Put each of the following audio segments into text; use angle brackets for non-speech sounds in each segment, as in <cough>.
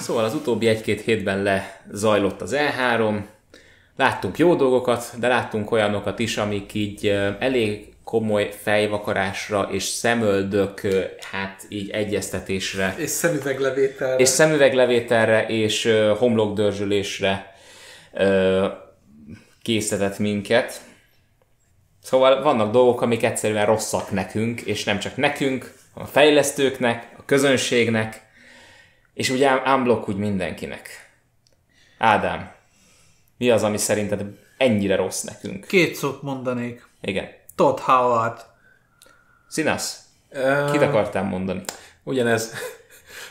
Szóval az utóbbi egy-két hétben lezajlott az E3, láttunk jó dolgokat, de láttunk olyanokat is, amik így elég komoly fejvakarásra és szemöldök, hát így egyeztetésre. És szemüveglevételre. És szemüveglevételre és homlokdörzsülésre készített minket. Szóval vannak dolgok, amik egyszerűen rosszak nekünk, és nem csak nekünk, a fejlesztőknek, a közönségnek, és ugye unblock úgy mindenkinek. Ádám, mi az, ami szerinted ennyire rossz nekünk? Két szót mondanék. Igen. Todd Howard. Színasz? Uh, Kit akartál mondani? Ugyanez. <laughs>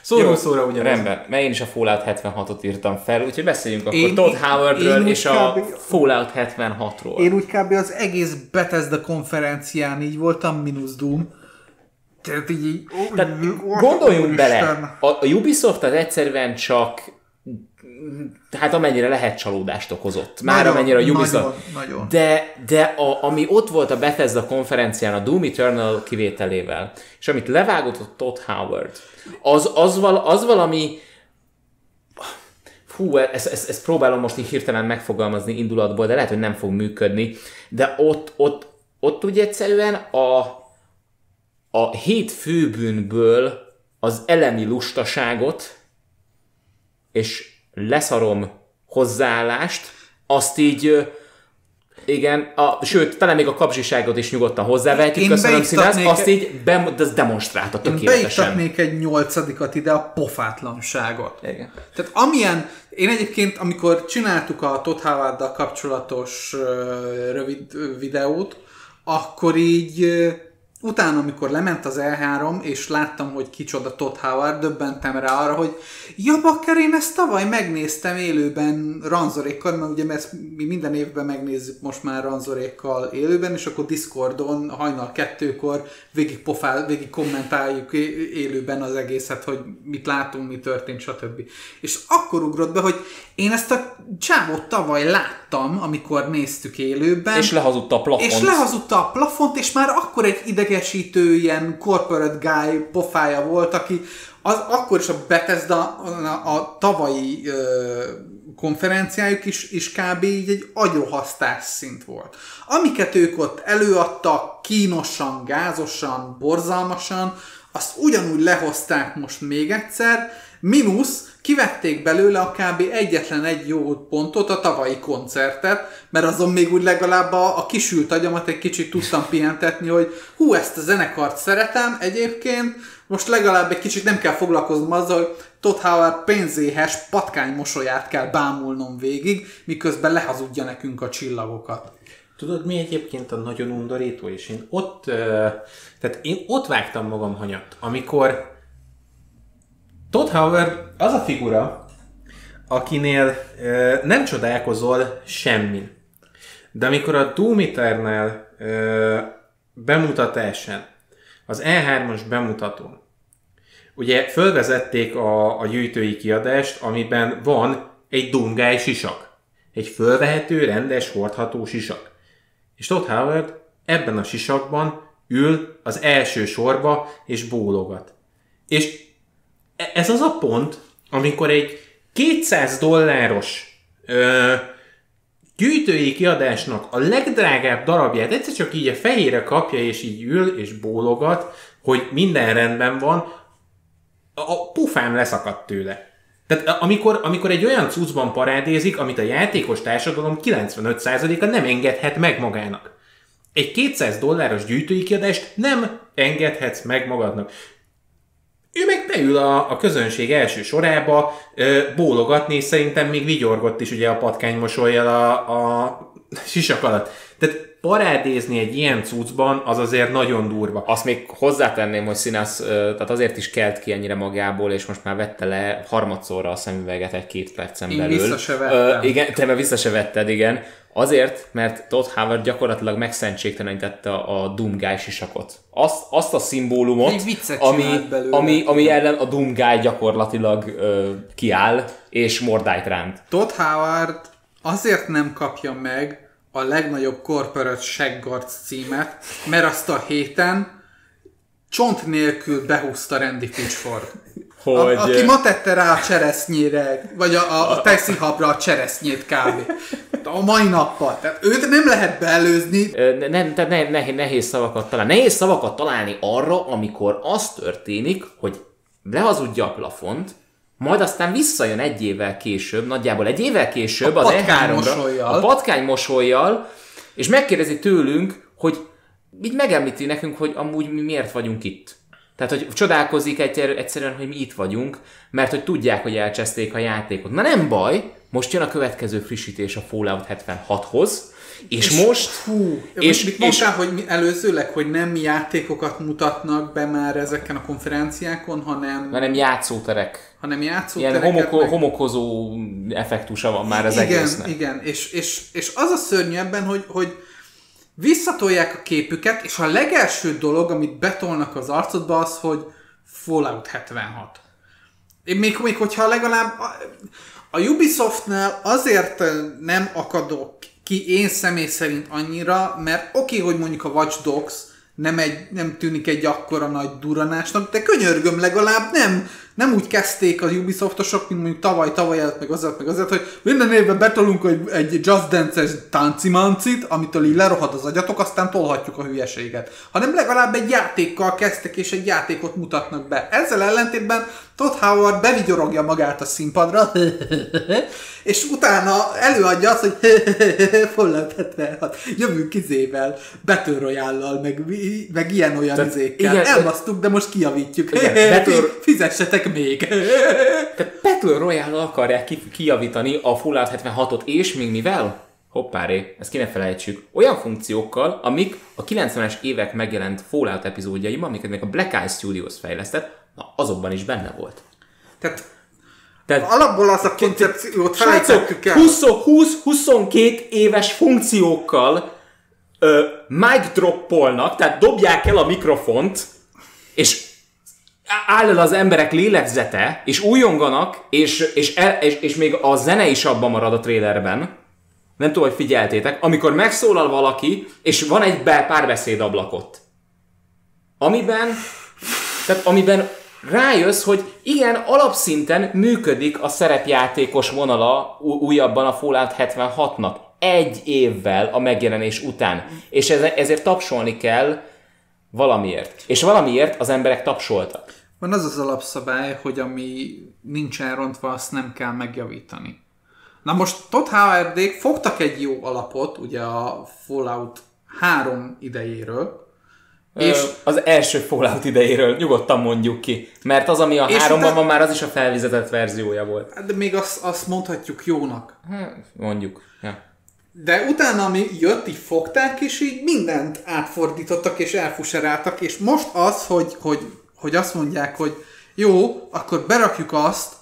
Szóról szóra ugyanez. Rendben, mert én is a Fallout 76-ot írtam fel, úgyhogy beszéljünk akkor én, Todd Howardről és a kb, Fallout 76-ról. Én úgy kb. az egész Bethesda konferencián így voltam, minusz Doom. Tehát így... Tehát gondoljunk bele, a, a Ubisoft az egyszerűen csak hát amennyire lehet csalódást okozott. Már nagyon, amennyire a Ubisoft. Nagyon, nagyon. De, de a, ami ott volt a Bethesda konferencián a Doom Eternal kivételével, és amit levágott a Todd Howard, az, az, val, az valami Hú, ezt, ezt, ezt próbálom most így hirtelen megfogalmazni indulatból, de lehet, hogy nem fog működni. De ott, ott, ott ugye egyszerűen a, a hét főbűnből az elemi lustaságot és leszarom hozzáállást, azt így igen, a, sőt, talán még a kapzsiságot is nyugodtan hozzávehetjük, köszönöm színász, azt így be, ez demonstrálta tökéletesen. Én egy nyolcadikat ide, a pofátlanságot. Igen. Tehát amilyen, én egyébként, amikor csináltuk a Todd kapcsolatos uh, rövid videót, akkor így uh, utána, amikor lement az E3, és láttam, hogy kicsoda Todd Howard, döbbentem rá arra, hogy ja, bakker, én ezt tavaly megnéztem élőben ranzorékkal, mert ugye mert mi minden évben megnézzük most már ranzorékkal élőben, és akkor Discordon hajnal kettőkor végig, pofál, végig kommentáljuk élőben az egészet, hogy mit látunk, mi történt, stb. És akkor ugrott be, hogy én ezt a csávot tavaly láttam, amikor néztük élőben. És lehazudta a plafont. És lehazudta a plafont, és már akkor egy idegesítő ilyen corporate guy pofája volt, aki az akkor is a Bethesda a, a tavalyi ö, konferenciájuk is, is kb. így egy agyrohasztás szint volt. Amiket ők ott előadtak kínosan, gázosan, borzalmasan, azt ugyanúgy lehozták most még egyszer, minusz kivették belőle a kb. egyetlen egy jó pontot, a tavalyi koncertet, mert azon még úgy legalább a, a kisült agyamat egy kicsit tudtam pihentetni, hogy hú, ezt a zenekart szeretem egyébként, most legalább egy kicsit nem kell foglalkoznom azzal, hogy Todd Howard pénzéhes patkány mosolyát kell bámulnom végig, miközben lehazudja nekünk a csillagokat. Tudod, mi egyébként a nagyon undorító, és én ott, tehát én ott vágtam magam hanyat, amikor Todd Howard az a figura, akinél ö, nem csodálkozol semmin. De amikor a Doom Eternal ö, bemutatásán, az E3-as bemutatón, ugye fölvezették a, a gyűjtői kiadást, amiben van egy Doom sisak. Egy fölvehető, rendes, hordható sisak. És Todd Howard ebben a sisakban ül az első sorba és bólogat. És ez az a pont, amikor egy 200 dolláros ö, gyűjtői kiadásnak a legdrágább darabját egyszer csak így a fejére kapja, és így ül, és bólogat, hogy minden rendben van, a pufám leszakadt tőle. Tehát amikor, amikor egy olyan cuccban parádézik, amit a játékos társadalom 95%-a nem engedhet meg magának. Egy 200 dolláros gyűjtői kiadást nem engedhetsz meg magadnak. Ő meg beül a, a közönség első sorába ö, bólogatni, és szerintem még vigyorgott is ugye a patkány mosolyjal a, a sisak alatt. Tehát parádézni egy ilyen cuccban, az azért nagyon durva. Azt még hozzátenném, hogy Színász, tehát azért is kelt ki ennyire magából, és most már vette le harmadszorra a szemüveget egy-két percen Én belül. vissza se vettem. Uh, igen, te vissza se vetted, igen. Azért, mert Todd Howard gyakorlatilag megszentségtelenítette a Doom Guy sisakot. Azt, azt a szimbólumot, ami, ami, ami ellen a Doom Guy gyakorlatilag uh, kiáll, és mordájt ránt. Todd Howard azért nem kapja meg a legnagyobb corporate seggarc címet, mert azt a héten csont nélkül behúzta Randy Pitchford. Hogy... A, aki ma tette rá a cseresznyére, vagy a, a, a tejszínhapra a cseresznyét kb. A mai nappal. Tehát őt nem lehet beelőzni. Nem, tehát ne, ne, nehéz szavakat találni. Nehéz szavakat találni arra, amikor az történik, hogy lehazudja a plafont, majd aztán visszajön egy évvel később, nagyjából egy évvel később A az patkány E3-ra, mosollyal. a patkány mosolyjal, és megkérdezi tőlünk, hogy így megemlíti nekünk, hogy amúgy mi miért vagyunk itt. Tehát, hogy csodálkozik egyszer- egyszerűen, hogy mi itt vagyunk, mert hogy tudják, hogy elcseszték a játékot. Na nem baj, most jön a következő frissítés a Fallout 76-hoz, és, és most... Hú, és, és, mit és, mondtál, hogy mi- előzőleg, hogy nem játékokat mutatnak be már ezeken a konferenciákon, hanem, hanem játszóterek. hanem Ilyen játszótereket. homoko, meg- homokozó effektusa van már az igen, egésznek. Igen, és, és, és az a szörnyű ebben, hogy, hogy visszatolják a képüket, és a legelső dolog, amit betolnak az arcodba, az, hogy Fallout 76. Én még, még hogyha legalább a, a Ubisoftnál azért nem akadok ki én személy szerint annyira, mert oké, hogy mondjuk a Watch Dogs nem, egy, nem tűnik egy akkora nagy duranásnak, de könyörgöm legalább nem, nem úgy kezdték az Ubisoftosok, mint mondjuk tavaly, tavaly előtt, meg azért, meg azért, hogy minden évben betolunk egy, egy Just Dance-es táncimancit, amitől így lerohad az agyatok, aztán tolhatjuk a hülyeséget. Hanem legalább egy játékkal kezdtek, és egy játékot mutatnak be. Ezzel ellentétben Todd Howard bevigyorogja magát a színpadra, <laughs> és utána előadja azt, hogy <laughs> Fallout 76, jövünk izével, Battle Royale-lal, meg, meg ilyen-olyan izékkel. Elbasztuk, de most kijavítjuk. Igen, <laughs> Fizessetek még! Tehát Battle Royale akarják ki, kijavítani a Fallout 76-ot, és még mivel? Hoppáré, ezt ki ne felejtsük. Olyan funkciókkal, amik a 90-es évek megjelent Fallout epizódjaiban, amiket még a Black Eye Studios fejlesztett, na azokban is benne volt. Tehát Tehát alapból az a koncepciót felejtettük el. 20-22 éves funkciókkal ö, mic droppolnak, tehát dobják el a mikrofont, és áll el az emberek lélegzete, és újonganak, és, és, el, és, és még a zene is abban marad a trailerben. Nem tudom, hogy figyeltétek. Amikor megszólal valaki, és van egy be párbeszéd ablakot. Amiben, tehát amiben rájössz, hogy igen, alapszinten működik a szerepjátékos vonala újabban a Fallout 76-nak. Egy évvel a megjelenés után. És ez, ezért tapsolni kell valamiért. És valamiért az emberek tapsoltak. Van az az alapszabály, hogy ami nincsen rontva, azt nem kell megjavítani. Na most Todd Howardék fogtak egy jó alapot, ugye a Fallout 3 idejéről, és az első Fallout idejéről nyugodtan mondjuk ki. Mert az, ami a háromban van, már az is a felvizetett verziója volt. hát de még azt, azt mondhatjuk jónak. Hát, mondjuk. Ja. De utána, ami jött, így fogták, és így mindent átfordítottak, és elfuseráltak, és most az, hogy, hogy, hogy azt mondják, hogy jó, akkor berakjuk azt,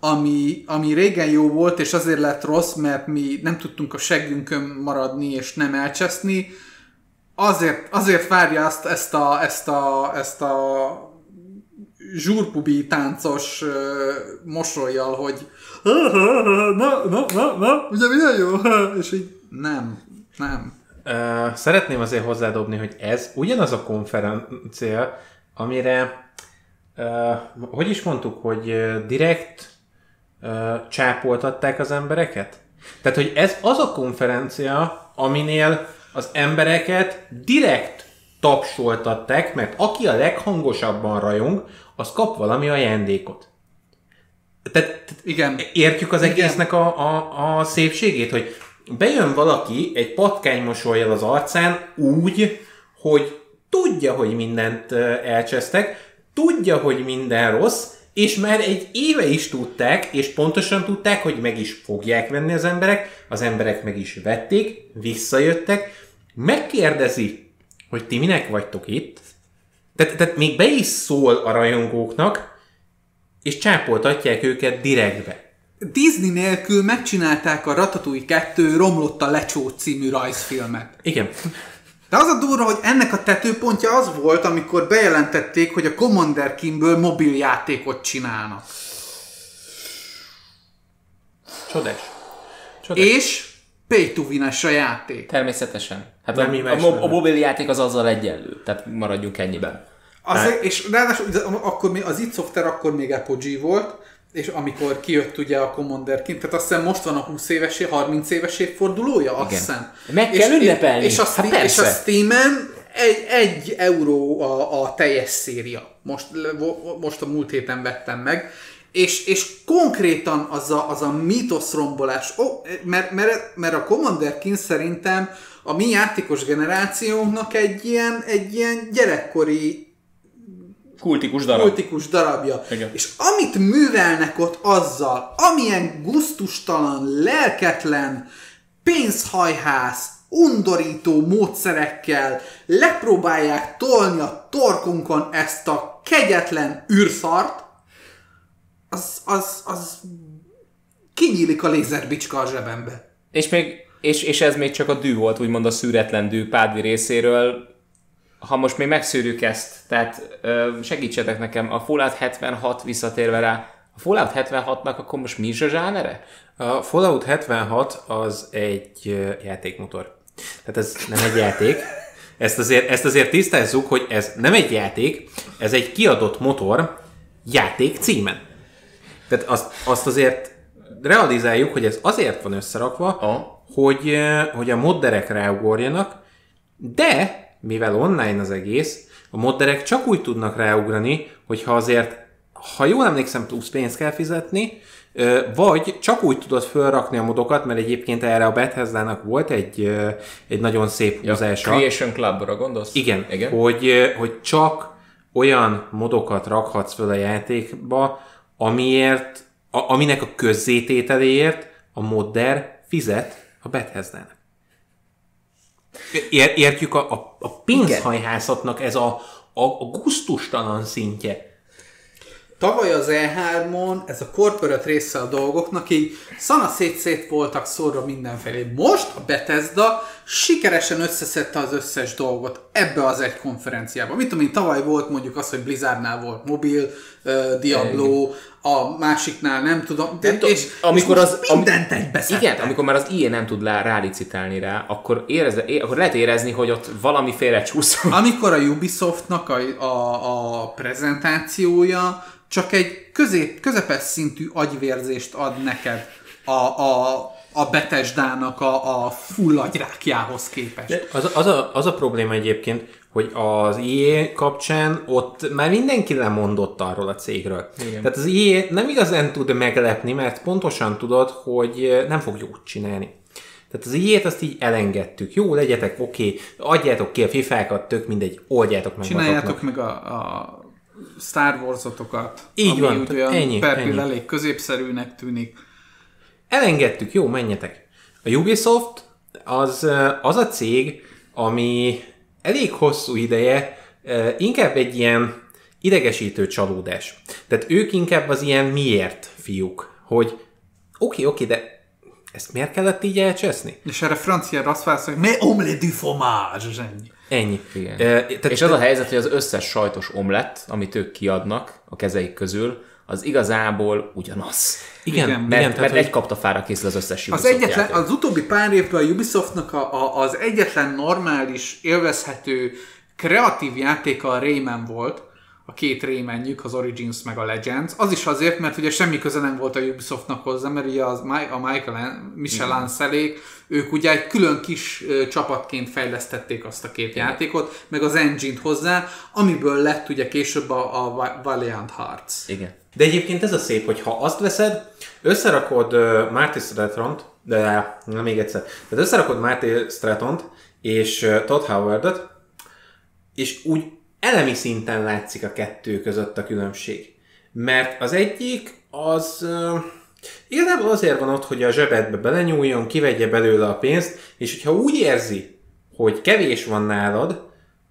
ami, ami régen jó volt, és azért lett rossz, mert mi nem tudtunk a seggünkön maradni, és nem elcseszni, azért, azért várja azt, ezt a, ezt a, ezt a zsúrpubi táncos uh, mosolyjal, hogy na, na, na, na, ugye milyen jó? <laughs> És így nem, nem. Ö, Szeretném azért hozzádobni, hogy ez ugyanaz a konferencia, amire, hogy is mondtuk, hogy direkt ö, csápoltatták az embereket? Tehát, hogy ez az a konferencia, aminél az embereket direkt tapsoltatták, mert aki a leghangosabban rajong, az kap valami ajándékot. Tehát, tehát Igen. értjük az egésznek a, a, a szépségét, hogy bejön valaki egy patkánymosolyjal az arcán úgy, hogy tudja, hogy mindent elcsesztek, tudja, hogy minden rossz, és már egy éve is tudták, és pontosan tudták, hogy meg is fogják venni az emberek, az emberek meg is vették, visszajöttek, megkérdezi, hogy ti minek vagytok itt, tehát, tehát még be is szól a rajongóknak, és csápoltatják őket direktbe. Disney nélkül megcsinálták a Ratatouille 2 Romlott a Lecsó című rajzfilmet. Igen. De az a durva, hogy ennek a tetőpontja az volt, amikor bejelentették, hogy a Commander Kimből mobiljátékot csinálnak. Csodás. Csodás. És pay to win a játék. Természetesen. Hát Nem a, mi a, a, a mobil játék az azzal egyenlő. Tehát maradjunk ennyiben. Az, és ráadásul akkor még, az id Software akkor még Apogee volt, és amikor kijött ugye a Commander kint, tehát azt hiszem most van a 20 éves, 30 éves évfordulója, azt Igen. hiszem. Meg és, kell ünnepelni. És a, Hát Steam, és a. Steam-en egy, egy euró a, a teljes széria. Most, most a múlt héten vettem meg. És, és konkrétan az a, az a mítoszrombolás, oh, mert, mert, mert a Commander King szerintem a mi játékos generációnknak egy ilyen, egy ilyen gyerekkori Kultikus darab. kultikus darabja. Igen. És amit művelnek ott azzal, amilyen guztustalan, lelketlen, pénzhajház, undorító módszerekkel lepróbálják tolni a torkunkon ezt a kegyetlen űrszart, az, az, az kinyílik a lézerbicska a zsebembe. És, még, és, és ez még csak a dű volt, úgymond a szűretlen dű Pádvi részéről. Ha most még megszűrjük ezt, tehát ö, segítsetek nekem, a Fallout 76 visszatérve rá, a Fallout 76-nak akkor most mi is a zsánere? A Fallout 76 az egy ö, játékmotor. Tehát ez nem egy játék. Ezt azért, ezt azért tisztázzuk, hogy ez nem egy játék, ez egy kiadott motor játék címen. Tehát azt, azt azért realizáljuk, hogy ez azért van összerakva, A. hogy, hogy a modderek ráugorjanak, de mivel online az egész, a modderek csak úgy tudnak ráugrani, hogyha azért, ha jól emlékszem, plusz pénzt kell fizetni, vagy csak úgy tudod felrakni a modokat, mert egyébként erre a Bethesda-nak volt egy, egy nagyon szép húzása. Creation Clubra gondolsz? Igen, Igen. Hogy, hogy csak olyan modokat rakhatsz föl a játékba, amiért, a, aminek a közzétételéért a modder fizet a Bethesda-nak. Ér, értjük, a, a, a pénzhajhászatnak ez a, a, a gusztustalan szintje. Tavaly az E3-on ez a corporate része a dolgoknak így szana szét voltak szórva mindenfelé. Most a Bethesda sikeresen összeszedte az összes dolgot ebbe az egy konferenciába. Mit tudom én, tavaly volt mondjuk az, hogy Blizzardnál volt mobil, uh, Diablo, a másiknál nem tudom. De, Nem tudom, és, amikor és az- mindent egybe szedtek. Igen, amikor már az IE nem tud lá, rálicitálni rá, akkor, érez, é, akkor lehet érezni, hogy ott valami félre csúszol. <laughs> Amikor a Ubisoftnak a, a, a prezentációja csak egy közép, közepes szintű agyvérzést ad neked a, a, a Betesdának a, a full agyrákjához képest. Az, az, a, az a probléma egyébként, hogy az IE kapcsán ott már mindenki lemondott arról a cégről. Igen. Tehát az IE nem igazán tud meglepni, mert pontosan tudod, hogy nem fog jót csinálni. Tehát az IE-t azt így elengedtük. Jó, legyetek, oké, adjátok ki a fifákat, tök mindegy, oldjátok meg Csináljátok magatoknak. meg a, a Star Wars-otokat, Így ami van, úgy olyan ennyi, ennyi. elég középszerűnek tűnik. Elengedtük, jó, menjetek. A Ubisoft az, az a cég, ami elég hosszú ideje inkább egy ilyen idegesítő csalódás. Tehát ők inkább az ilyen miért fiúk, hogy oké, oké, de ezt miért kellett így elcseszni? És erre franciára azt válasz, hogy mais omelette du fromage, és ennyi. Ennyi. Igen. Eh, tehát, És az a helyzet, hogy az összes sajtos omlett, amit ők kiadnak a kezeik közül, az igazából ugyanaz. igen, igen, igen, Mert, tehát, mert hogy- egy kaptafára készül az összes Az, Ubisoft egyetlen, játék. az utóbbi pár évben a Ubisoftnak a, a, az egyetlen normális, élvezhető, kreatív játéka a Rayman volt, a két Raymanjük, az Origins meg a Legends. Az is azért, mert ugye semmi köze nem volt a Ubisoftnak hozzá, mert ugye az, a Michael, Michel Ancelék, ők ugye egy külön kis csapatként fejlesztették azt a két játékot, meg az engine-t hozzá, amiből lett ugye később a, a Va- Valiant Hearts. Igen. De egyébként ez a szép, hogy ha azt veszed, összerakod uh, Marty Stratton, de na, még egyszer, tehát összerakod Marty Strattont és uh, Todd Howardot, és úgy elemi szinten látszik a kettő között a különbség. Mert az egyik az uh, igazából azért van ott, hogy a zsebedbe belenyúljon, kivegye belőle a pénzt, és hogyha úgy érzi, hogy kevés van nálad,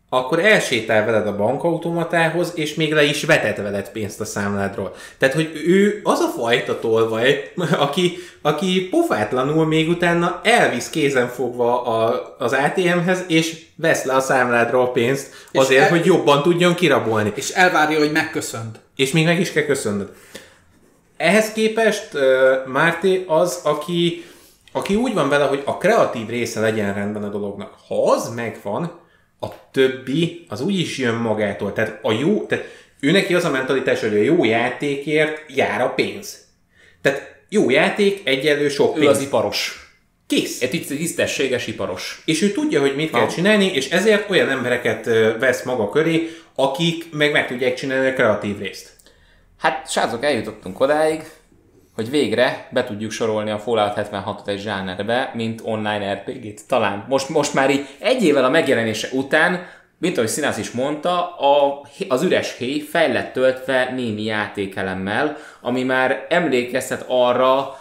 akkor elsétál veled a bankautomatához, és még le is vetett veled pénzt a számládról. Tehát, hogy ő az a fajta tolvaj, <laughs> aki, aki pofátlanul még utána elvisz kézenfogva a, az ATM-hez, és vesz le a számládról pénzt azért, el- hogy jobban tudjon kirabolni. És elvárja, hogy megköszönt. És még meg is kell köszönnöd. Ehhez képest uh, Márté az, aki, aki úgy van vele, hogy a kreatív része legyen rendben a dolognak. Ha az megvan, a többi az úgy is jön magától. Tehát a jó, tehát ő neki az a mentalitás, hogy a jó játékért jár a pénz. Tehát jó játék, egyelő sok Ő pénz. az iparos. Kész. Egy tisztességes iparos. És ő tudja, hogy mit kell Ha. csinálni, és ezért olyan embereket vesz maga köré, akik meg meg tudják csinálni a kreatív részt. Hát, srácok, eljutottunk odáig, hogy végre be tudjuk sorolni a Fallout 76-ot egy zsánerbe, mint online RPG-t. Talán most, most már így egy évvel a megjelenése után, mint ahogy Színász is mondta, a, az üres héj fel lett töltve némi játékelemmel, ami már emlékeztet arra,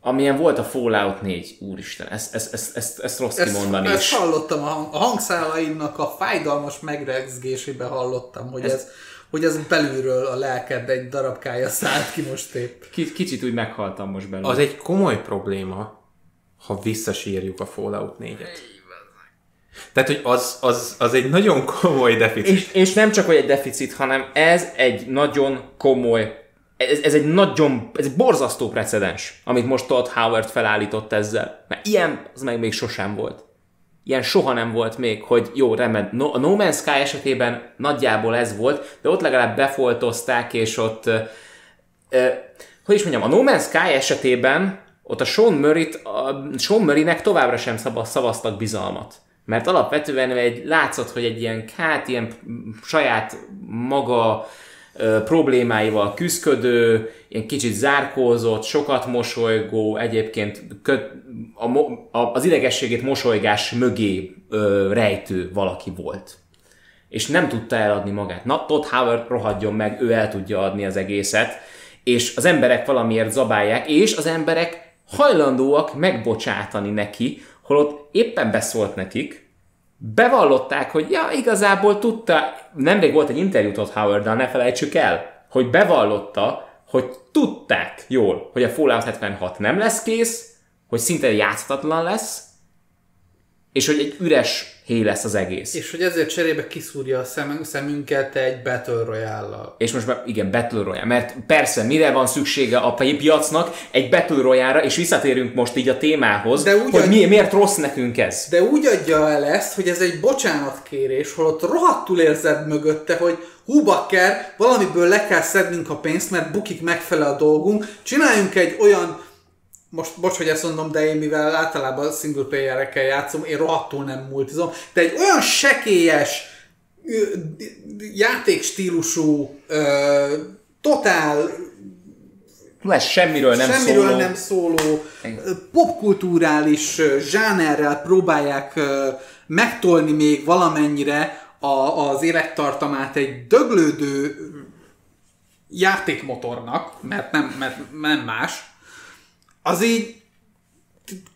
amilyen volt a Fallout 4. Úristen, ezt, ezt, ezt, ezt, ezt rossz Ezt, kimondani ezt is. hallottam, a, hang, a hangszálaidnak a fájdalmas megrezgésében hallottam, hogy ez, hogy ez belülről a lelked egy darabkája szállt ki most épp. Ki- Kicsit úgy meghaltam most belőle. Az egy komoly probléma, ha visszasírjuk a Fallout 4-et. Tehát, hogy az, az, az egy nagyon komoly deficit. És, és nem csak, hogy egy deficit, hanem ez egy nagyon komoly, ez, ez egy nagyon, ez egy borzasztó precedens, amit most Todd Howard felállított ezzel. Mert ilyen, az meg még sosem volt. Ilyen soha nem volt még, hogy jó, remed, no, a No Man's Sky esetében nagyjából ez volt, de ott legalább befoltozták, és ott, ö, ö, hogy is mondjam, a No Man's Sky esetében ott a Sean Murray-t, a Sean Murray-nek továbbra sem szava- szavaztak bizalmat. Mert alapvetően egy, látszott, hogy egy ilyen, hát ilyen saját maga problémáival küzdködő, ilyen kicsit zárkózott, sokat mosolygó, egyébként köt, a, a, az idegességét mosolygás mögé ö, rejtő valaki volt. És nem tudta eladni magát. Na, Todd Howard rohadjon meg, ő el tudja adni az egészet, és az emberek valamiért zabálják, és az emberek hajlandóak megbocsátani neki, holott éppen beszólt nekik, bevallották, hogy ja, igazából tudta, nemrég volt egy interjú Todd howard ne felejtsük el, hogy bevallotta, hogy tudták jól, hogy a Fallout 76 nem lesz kész, hogy szinte játszhatatlan lesz, és hogy egy üres hé lesz az egész. És, hogy ezért cserébe kiszúrja a szem, szemünket egy Battle Royale-lal. és most már igen, Battle Royale, mert persze mire van szüksége a piacnak egy Battle Royale-ra, és visszatérünk most így a témához, De úgy, hogy mi, miért rossz nekünk ez. De úgy adja el ezt, hogy ez egy bocsánatkérés, holott rohadtul érzed mögötte, hogy hú bakker, valamiből le kell szednünk a pénzt, mert bukik megfele a dolgunk, csináljunk egy olyan most bocs, hogy ezt mondom, de én mivel általában single playerekkel játszom, én rohadtul nem multizom, de egy olyan sekélyes játékstílusú, ö, totál Ez semmiről nem semmiről szóló. nem szóló popkulturális zsánerrel próbálják ö, megtolni még valamennyire a, az élettartamát egy döglődő játékmotornak, mert nem, mert nem más, az így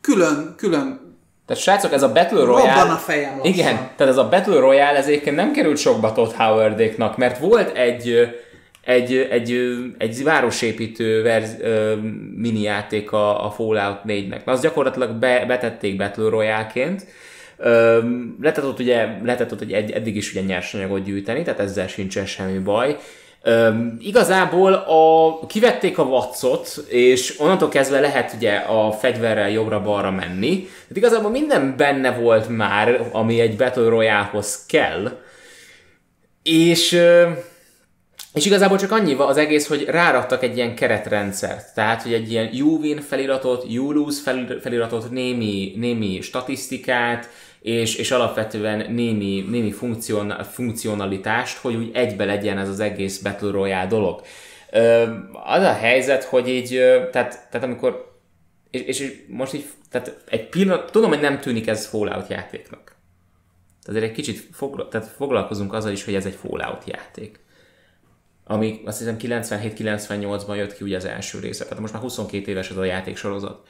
külön, külön Tehát srácok, ez a Battle robban Royale... a fejem lassan. Igen, tehát ez a Battle Royale ez egyébként nem került sokba Todd Howardéknak, mert volt egy, egy, egy, egy városépítő verz, mini játék a, a Fallout 4-nek. Na, azt gyakorlatilag be, betették Battle Royale-ként. Lehetett ott ugye, lehetett ott egy, eddig is ugye nyersanyagot gyűjteni, tehát ezzel sincsen semmi baj. Üm, igazából a, kivették a Wattszot, és onnantól kezdve lehet ugye a fegyverrel jobbra-balra menni. Tehát igazából minden benne volt már, ami egy Battle Royale-hoz kell. És, és igazából csak annyi az egész, hogy ráraktak egy ilyen keretrendszert. Tehát, hogy egy ilyen you win feliratot, you lose fel- feliratot, némi, némi statisztikát, és, és alapvetően némi, némi funkcion, funkcionalitást, hogy úgy egybe legyen ez az egész Battle Royale dolog. Az a helyzet, hogy így, tehát, tehát amikor, és, és most így, tehát egy pillanat, tudom, hogy nem tűnik ez Fallout játéknak. Tehát egy kicsit fogla, tehát foglalkozunk azzal is, hogy ez egy Fallout játék. Ami azt hiszem 97-98-ban jött ki ugye az első része, tehát most már 22 éves ez a játéksorozat.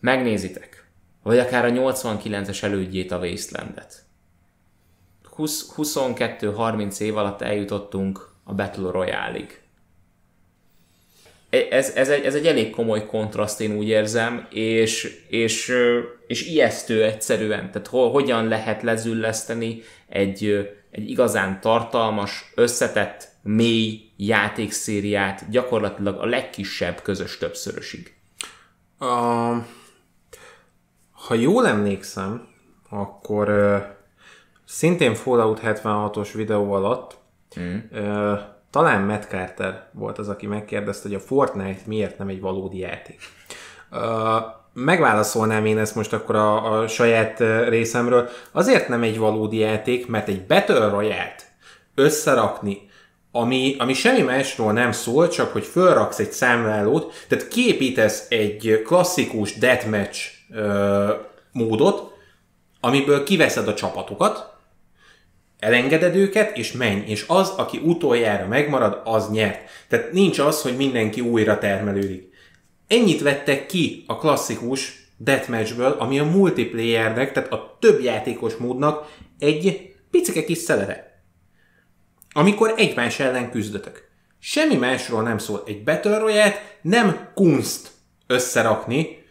Megnézitek, vagy akár a 89-es elődjét a Wastelandet. 20 22-30 év alatt eljutottunk a Battle Royale-ig. E- Ez, ez, egy, ez egy elég komoly kontraszt, én úgy érzem, és, és, és ijesztő egyszerűen. Tehát ho, hogyan lehet lezülleszteni egy, egy igazán tartalmas, összetett, mély játékszériát gyakorlatilag a legkisebb közös többszörösig. A... Ha jól emlékszem, akkor ö, szintén Fallout 76-os videó alatt Mm. ö, talán Matt Carter volt az, aki megkérdezte, hogy a Fortnite miért nem egy valódi játék. Ö, megválaszolnám én ezt most akkor a, a saját részemről. Azért nem egy valódi játék, mert egy Battle Royale-t összerakni, ami, ami semmi másról nem szól, csak hogy fölraksz egy számlálót, tehát kiépítesz egy klasszikus deathmatch ö, módot, amiből kiveszed a csapatokat, elengeded őket, és menj. És az, aki utoljára megmarad, az nyert. Tehát nincs az, hogy mindenki újra termelődik. Ennyit vettek ki a klasszikus deathmatchből, ami a multiplayernek, tehát a több játékos módnak egy picike kis szelere. Amikor egymás ellen küzdötök. Semmi másról nem szól. Egy Battle royale nem kunst összerakni,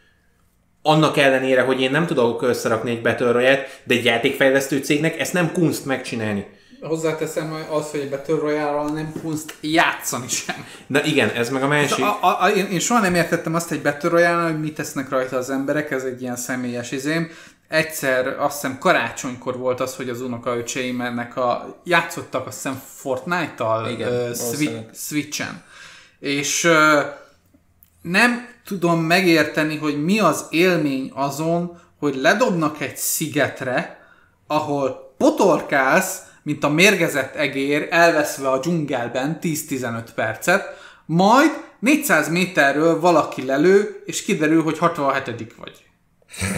annak ellenére, hogy én nem tudok összerakni egy Battle royale de egy játékfejlesztő cégnek ezt nem kunst megcsinálni. Hozzáteszem hogy az, hogy egy Battle royale nem kunst játszani sem. Na igen, ez meg a másik. A, a, a, én, én soha nem értettem azt egy Battle royale hogy mit tesznek rajta az emberek, ez egy ilyen személyes izém. Egyszer, azt hiszem karácsonykor volt az, hogy az unokaöcseim ennek a, játszottak azt hiszem Fortnite-tal Igen, uh. Switch-en. És uh, nem tudom megérteni, hogy mi az élmény azon, hogy ledobnak egy szigetre, ahol potorkálsz, mint a mérgezett egér, elveszve a dzsungelben 10-15 percet, majd 400 méterről valaki lelő, és kiderül, hogy 67 vagy. <laughs>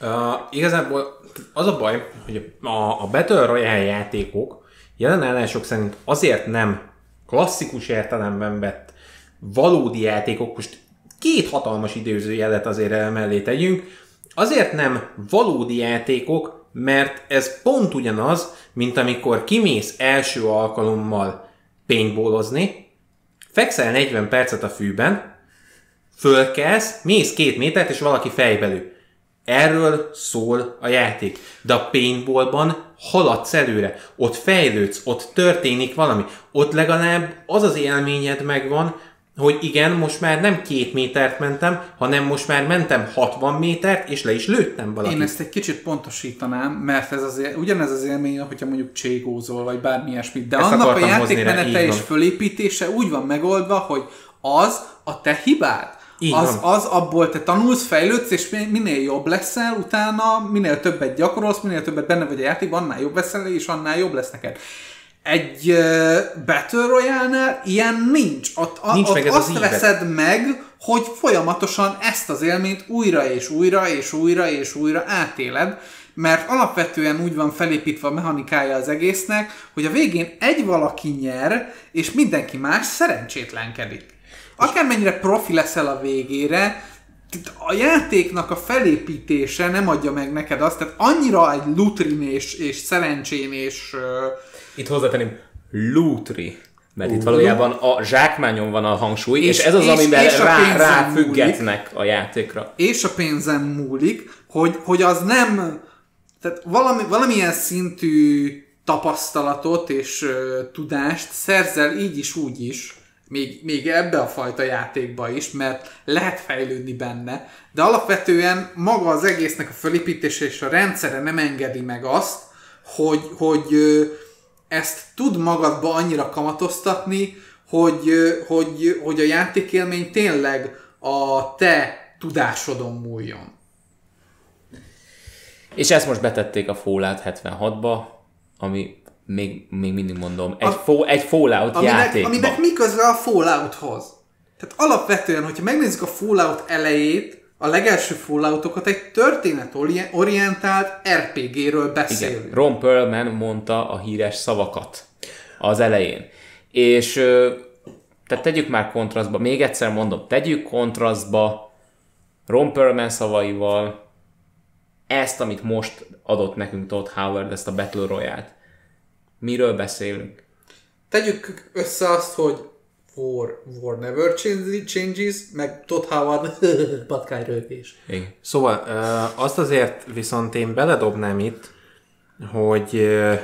Uh, igazából az a baj, hogy a, a Battle Royale játékok jelen állások szerint azért nem klasszikus értelemben vett valódi játékok, most két hatalmas időzőjelet azért mellé tegyünk, azért nem valódi játékok, mert ez pont ugyanaz, mint amikor kimész első alkalommal paintballozni, fekszel 40 percet a fűben, fölkelsz, mész két métert, és valaki fejbelő. Erről szól a játék. De a paintballban haladsz előre, ott fejlődsz, ott történik valami, ott legalább az az élményed megvan, hogy igen, most már nem két métert mentem, hanem most már mentem 60 métert, és le is lőttem valakit. Én ezt egy kicsit pontosítanám, mert ez azért, ugyanez az élmény, hogyha mondjuk cségózol, vagy bármi ilyesmit, de Ezt annak a játékmenete és fölépítése úgy van megoldva, hogy az a te hibád. Így az, van. az abból te tanulsz, fejlődsz, és mi- minél jobb leszel utána, minél többet gyakorolsz, minél többet benne vagy a játékban, annál jobb leszel, és annál jobb lesz neked. Egy uh, Battle Royale-nál ilyen nincs. Ott, a, Nincs ott meg ez azt az veszed meg, hogy folyamatosan ezt az élményt újra és újra és újra és újra átéled, mert alapvetően úgy van felépítve a mechanikája az egésznek, hogy a végén egy valaki nyer, és mindenki más szerencsétlenkedik. Akármennyire profi leszel a végére, a játéknak a felépítése nem adja meg neked azt, tehát annyira egy lutrin és, és szerencsén és ö, Itt hozzátenném, lootri. Mert itt valójában a zsákmányon van a hangsúly, és, És- ez az, és- amiben és a rá, pénzen ráfüggetnek a játékra. és a pénzem múlik, hogy, hogy az nem, tehát valami, valamilyen szintű tapasztalatot és ö, tudást szerzel így is, úgy is, még, még ebbe a fajta játékba is, mert lehet fejlődni benne, de alapvetően maga az egésznek a felépítése és a rendszere nem engedi meg azt, hogy, hogy ezt tud magadba annyira kamatoztatni, hogy, hogy, hogy a játékélmény tényleg a te tudásodon múljon. És ezt most betették a Fallout 76-ba, ami még, még mindig mondom, egy, A- fo- egy Fallout Aminek, játékba. aminek mi köze a Fallouthoz? Tehát alapvetően, hogyha megnézzük a Fallout elejét, a legelső Falloutokat egy történetorientált RPG-ről beszélünk. Igen, Ron Perlman mondta a híres szavakat az elején. És tehát tegyük már kontrasztba, még egyszer mondom, tegyük kontrasztba Ron Perlman szavaival ezt, amit most adott nekünk Todd Howard, ezt a Battle Royale-t. Miről beszélünk? Tegyük össze azt, hogy War, war never change- changes, meg Todd Howard <laughs> patkányrögés. Igen. Szóval azt azért viszont én beledobnám itt, hogy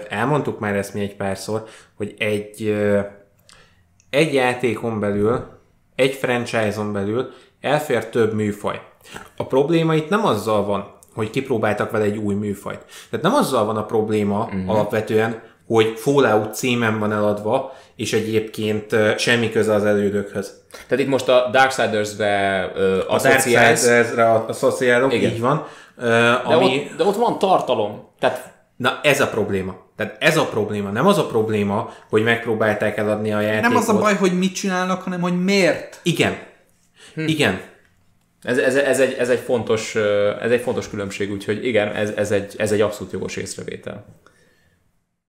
elmondtuk már ezt mi egy párszor, hogy egy, egy játékon belül, egy franchise-on belül elfér több műfaj. A probléma itt nem azzal van, hogy kipróbáltak vele egy új műfajt. Tehát nem azzal van a probléma uh-huh. alapvetően, hogy Fallout címen van eladva, és egyébként ö, semmi köze az elődökhöz. Tehát itt most a Darksiders-be uh, A Darksiders-re asszociálok, Igen. így van. Ö, de, ami, ott, de ott van tartalom. Tehát Na ez a probléma. Tehát ez a probléma. Nem az a probléma, hogy megpróbálták eladni a játékot. Nem az a baj, hogy mit csinálnak, hanem hogy miért. Igen. Hm. Igen. ez, ez, ez, egy, ez, egy fontos, ö, ez egy fontos különbség, úgyhogy igen, ez, ez, egy, ez egy abszolút jogos észrevétel.